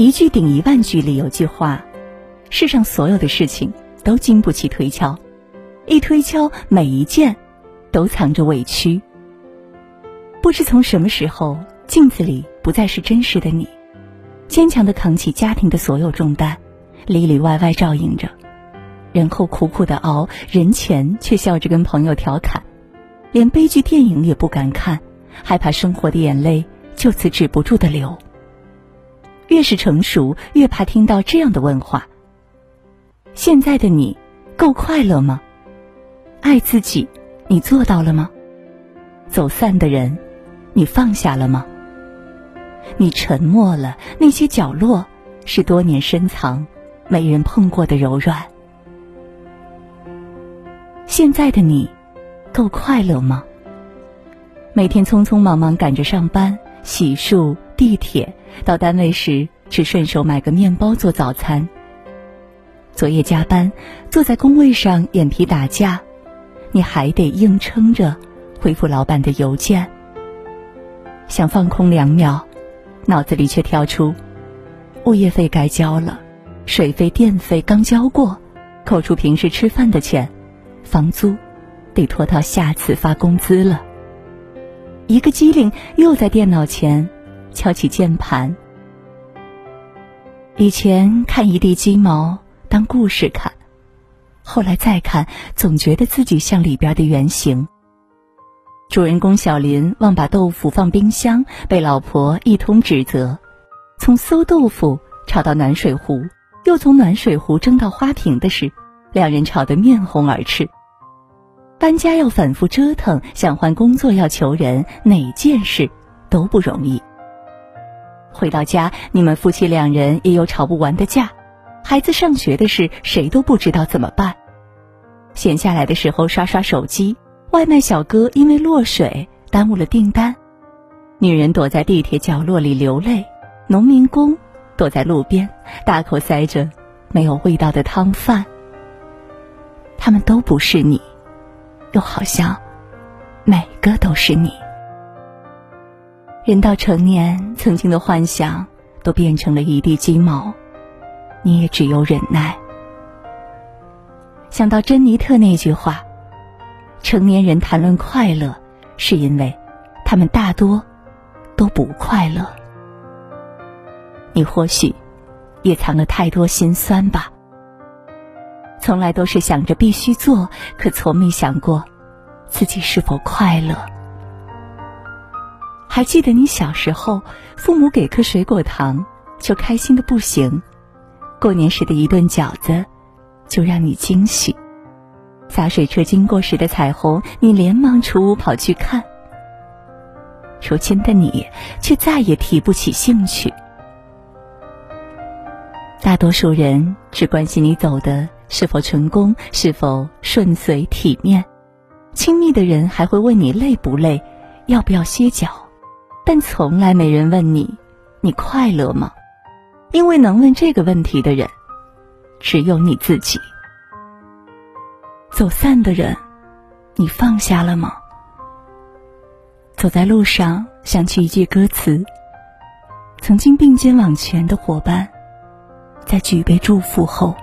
一句顶一万句里有句话：世上所有的事情都经不起推敲，一推敲，每一件都藏着委屈。不知从什么时候，镜子里不再是真实的你，坚强的扛起家庭的所有重担，里里外外照应着，人后苦苦的熬，人前却笑着跟朋友调侃，连悲剧电影也不敢看，害怕生活的眼泪就此止不住的流。越是成熟，越怕听到这样的问话。现在的你，够快乐吗？爱自己，你做到了吗？走散的人，你放下了吗？你沉默了，那些角落是多年深藏、没人碰过的柔软。现在的你，够快乐吗？每天匆匆忙忙赶着上班、洗漱。地铁到单位时，只顺手买个面包做早餐。昨夜加班，坐在工位上眼皮打架，你还得硬撑着回复老板的邮件。想放空两秒，脑子里却跳出：物业费该交了，水费电费刚交过，扣除平时吃饭的钱，房租得拖到下次发工资了。一个机灵，又在电脑前。敲起键盘。以前看一地鸡毛当故事看，后来再看，总觉得自己像里边的原型。主人公小林忘把豆腐放冰箱，被老婆一通指责，从馊豆腐吵到暖水壶，又从暖水壶争到花瓶的事，两人吵得面红耳赤。搬家要反复折腾，想换工作要求人，哪件事都不容易。回到家，你们夫妻两人也有吵不完的架。孩子上学的事，谁都不知道怎么办。闲下来的时候刷刷手机，外卖小哥因为落水耽误了订单。女人躲在地铁角落里流泪，农民工躲在路边大口塞着没有味道的汤饭。他们都不是你，又好像每个都是你。人到成年，曾经的幻想都变成了一地鸡毛，你也只有忍耐。想到珍妮特那句话：“成年人谈论快乐，是因为他们大多都不快乐。”你或许也藏了太多心酸吧。从来都是想着必须做，可从没想过自己是否快乐。还记得你小时候，父母给颗水果糖，就开心的不行；过年时的一顿饺子，就让你惊喜；洒水车经过时的彩虹，你连忙出屋跑去看。如今的你，却再也提不起兴趣。大多数人只关心你走的是否成功，是否顺遂体面；亲密的人还会问你累不累，要不要歇脚。但从来没人问你，你快乐吗？因为能问这个问题的人，只有你自己。走散的人，你放下了吗？走在路上，想起一句歌词：曾经并肩往前的伙伴，在举杯祝福后，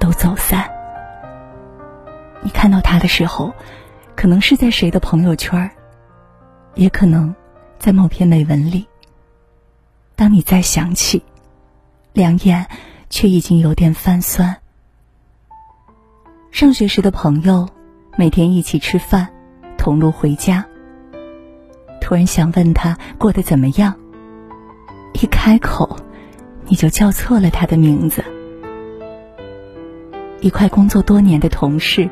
都走散。你看到他的时候，可能是在谁的朋友圈也可能。在某篇美文里，当你再想起，两眼却已经有点泛酸。上学时的朋友，每天一起吃饭，同路回家。突然想问他过得怎么样，一开口，你就叫错了他的名字。一块工作多年的同事，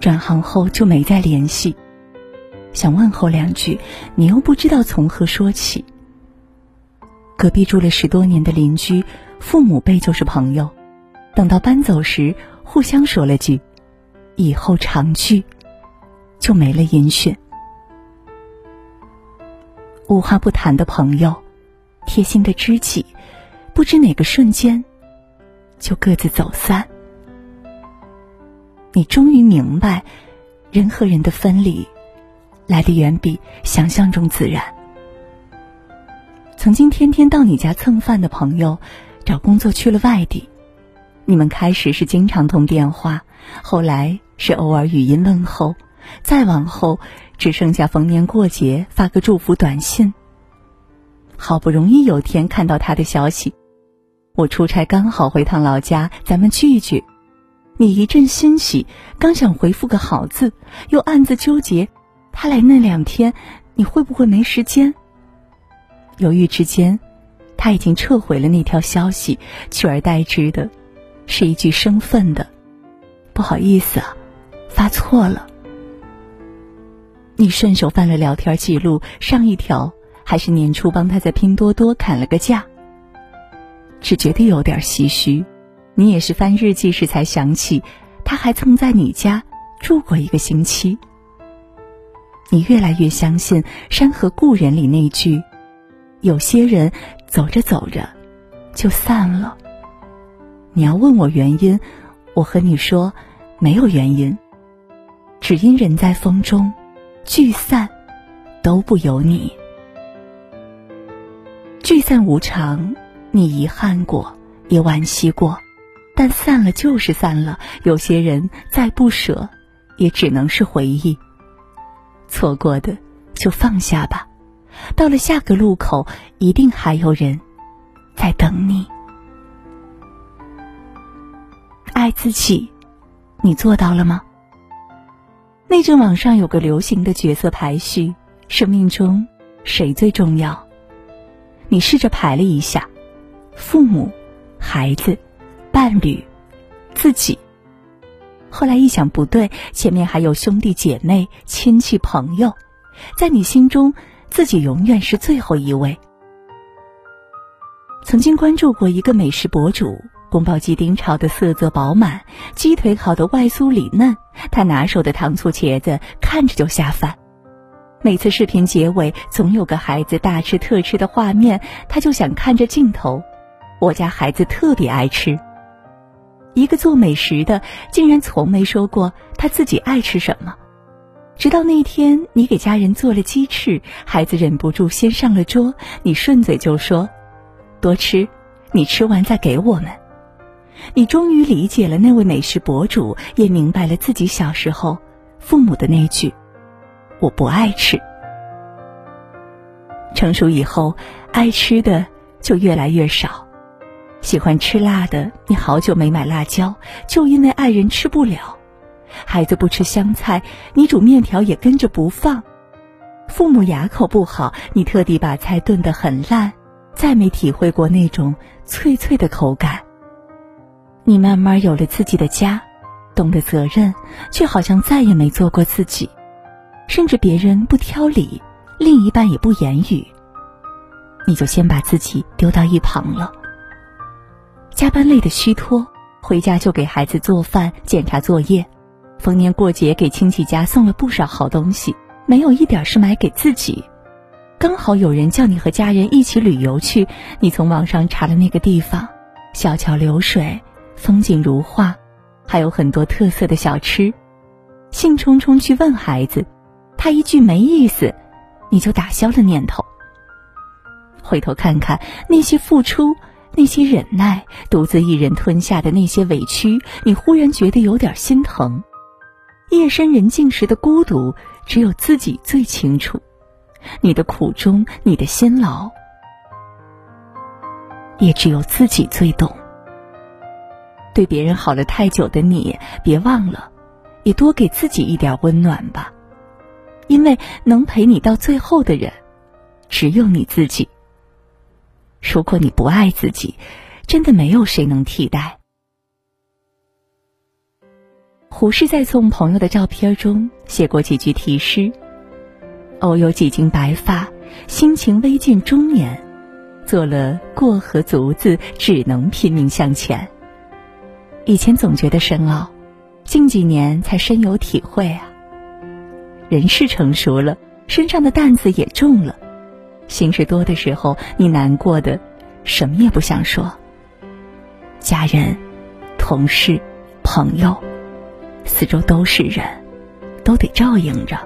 转行后就没再联系。想问候两句，你又不知道从何说起。隔壁住了十多年的邻居，父母辈就是朋友，等到搬走时，互相说了句“以后常聚”，就没了音讯。无话不谈的朋友，贴心的知己，不知哪个瞬间，就各自走散。你终于明白，人和人的分离。来的远比想象中自然。曾经天天到你家蹭饭的朋友，找工作去了外地。你们开始是经常通电话，后来是偶尔语音问候，再往后只剩下逢年过节发个祝福短信。好不容易有天看到他的消息，我出差刚好回趟老家，咱们聚聚。你一阵欣喜，刚想回复个好字，又暗自纠结，他来那两天，你会不会没时间？犹豫之间，他已经撤回了那条消息，取而代之的，是一句生分的“不好意思啊，发错了”。你顺手翻了聊天记录，上一条还是年初帮他在拼多多砍了个价，只觉得有点唏嘘。你也是翻日记时才想起，他还曾在你家住过一个星期。你越来越相信《山河故人》里那句。有些人走着走着就散了。你要问我原因，我和你说没有原因，只因人在风中，聚散都不由你。聚散无常，你遗憾过，也惋惜过，但散了就是散了。有些人再不舍，也只能是回忆。错过的就放下吧。到了下个路口，一定还有人在等你。爱自己，你做到了吗？那阵网上有个流行的角色排序，生命中谁最重要？你试着排了一下：父母、孩子、伴侣、自己。后来一想不对，前面还有兄弟姐妹、亲戚朋友，在你心中。自己永远是最后一位。曾经关注过一个美食博主，宫保鸡丁炒的色泽饱满，鸡腿烤的外酥里嫩，他拿手的糖醋茄子看着就下饭。每次视频结尾总有个孩子大吃特吃的画面，他就想看着镜头。我家孩子特别爱吃。一个做美食的竟然从没说过他自己爱吃什么。直到那天，你给家人做了鸡翅，孩子忍不住先上了桌，你顺嘴就说：“多吃，你吃完再给我们。”你终于理解了那位美食博主，也明白了自己小时候父母的那句：“我不爱吃。”成熟以后，爱吃的就越来越少。喜欢吃辣的，你好久没买辣椒，就因为爱人吃不了。孩子不吃香菜，你煮面条也跟着不放；父母牙口不好，你特地把菜炖得很烂，再没体会过那种脆脆的口感。你慢慢有了自己的家，懂得责任，却好像再也没做过自己，甚至别人不挑理，另一半也不言语，你就先把自己丢到一旁了。加班累得虚脱，回家就给孩子做饭、检查作业。逢年过节给亲戚家送了不少好东西，没有一点是买给自己。刚好有人叫你和家人一起旅游去，你从网上查了那个地方，小桥流水，风景如画，还有很多特色的小吃。兴冲冲去问孩子，他一句没意思，你就打消了念头。回头看看那些付出，那些忍耐，独自一人吞下的那些委屈，你忽然觉得有点心疼。夜深人静时的孤独，只有自己最清楚。你的苦衷，你的辛劳，也只有自己最懂。对别人好了太久的你，别忘了，也多给自己一点温暖吧。因为能陪你到最后的人，只有你自己。如果你不爱自己，真的没有谁能替代。胡适在送朋友的照片中写过几句题诗：“偶有几茎白发，心情微近中年，做了过河卒子，只能拼命向前。”以前总觉得深奥，近几年才深有体会啊。人是成熟了，身上的担子也重了，心事多的时候，你难过的什么也不想说。家人、同事、朋友。四周都是人，都得照应着。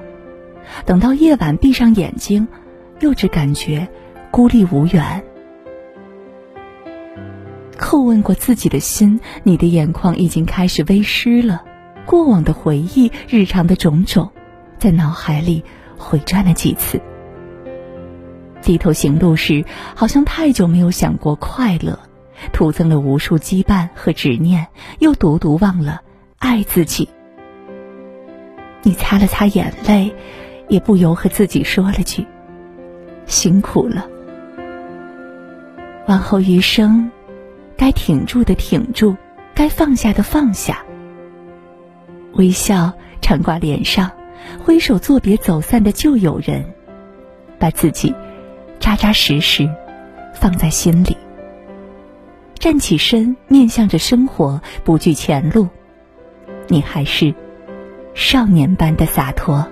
等到夜晚闭上眼睛，又只感觉孤立无援。叩问过自己的心，你的眼眶已经开始微湿了。过往的回忆，日常的种种，在脑海里回转了几次。低头行路时，好像太久没有想过快乐，徒增了无数羁绊和执念，又独独忘了爱自己。你擦了擦眼泪，也不由和自己说了句：“辛苦了。”往后余生。该挺住的挺住，该放下的放下。微笑常挂脸上，挥手作别走散的旧友人，把自己扎扎实实放在心里。站起身，面向着生活，不惧前路。你还是少年般的洒脱。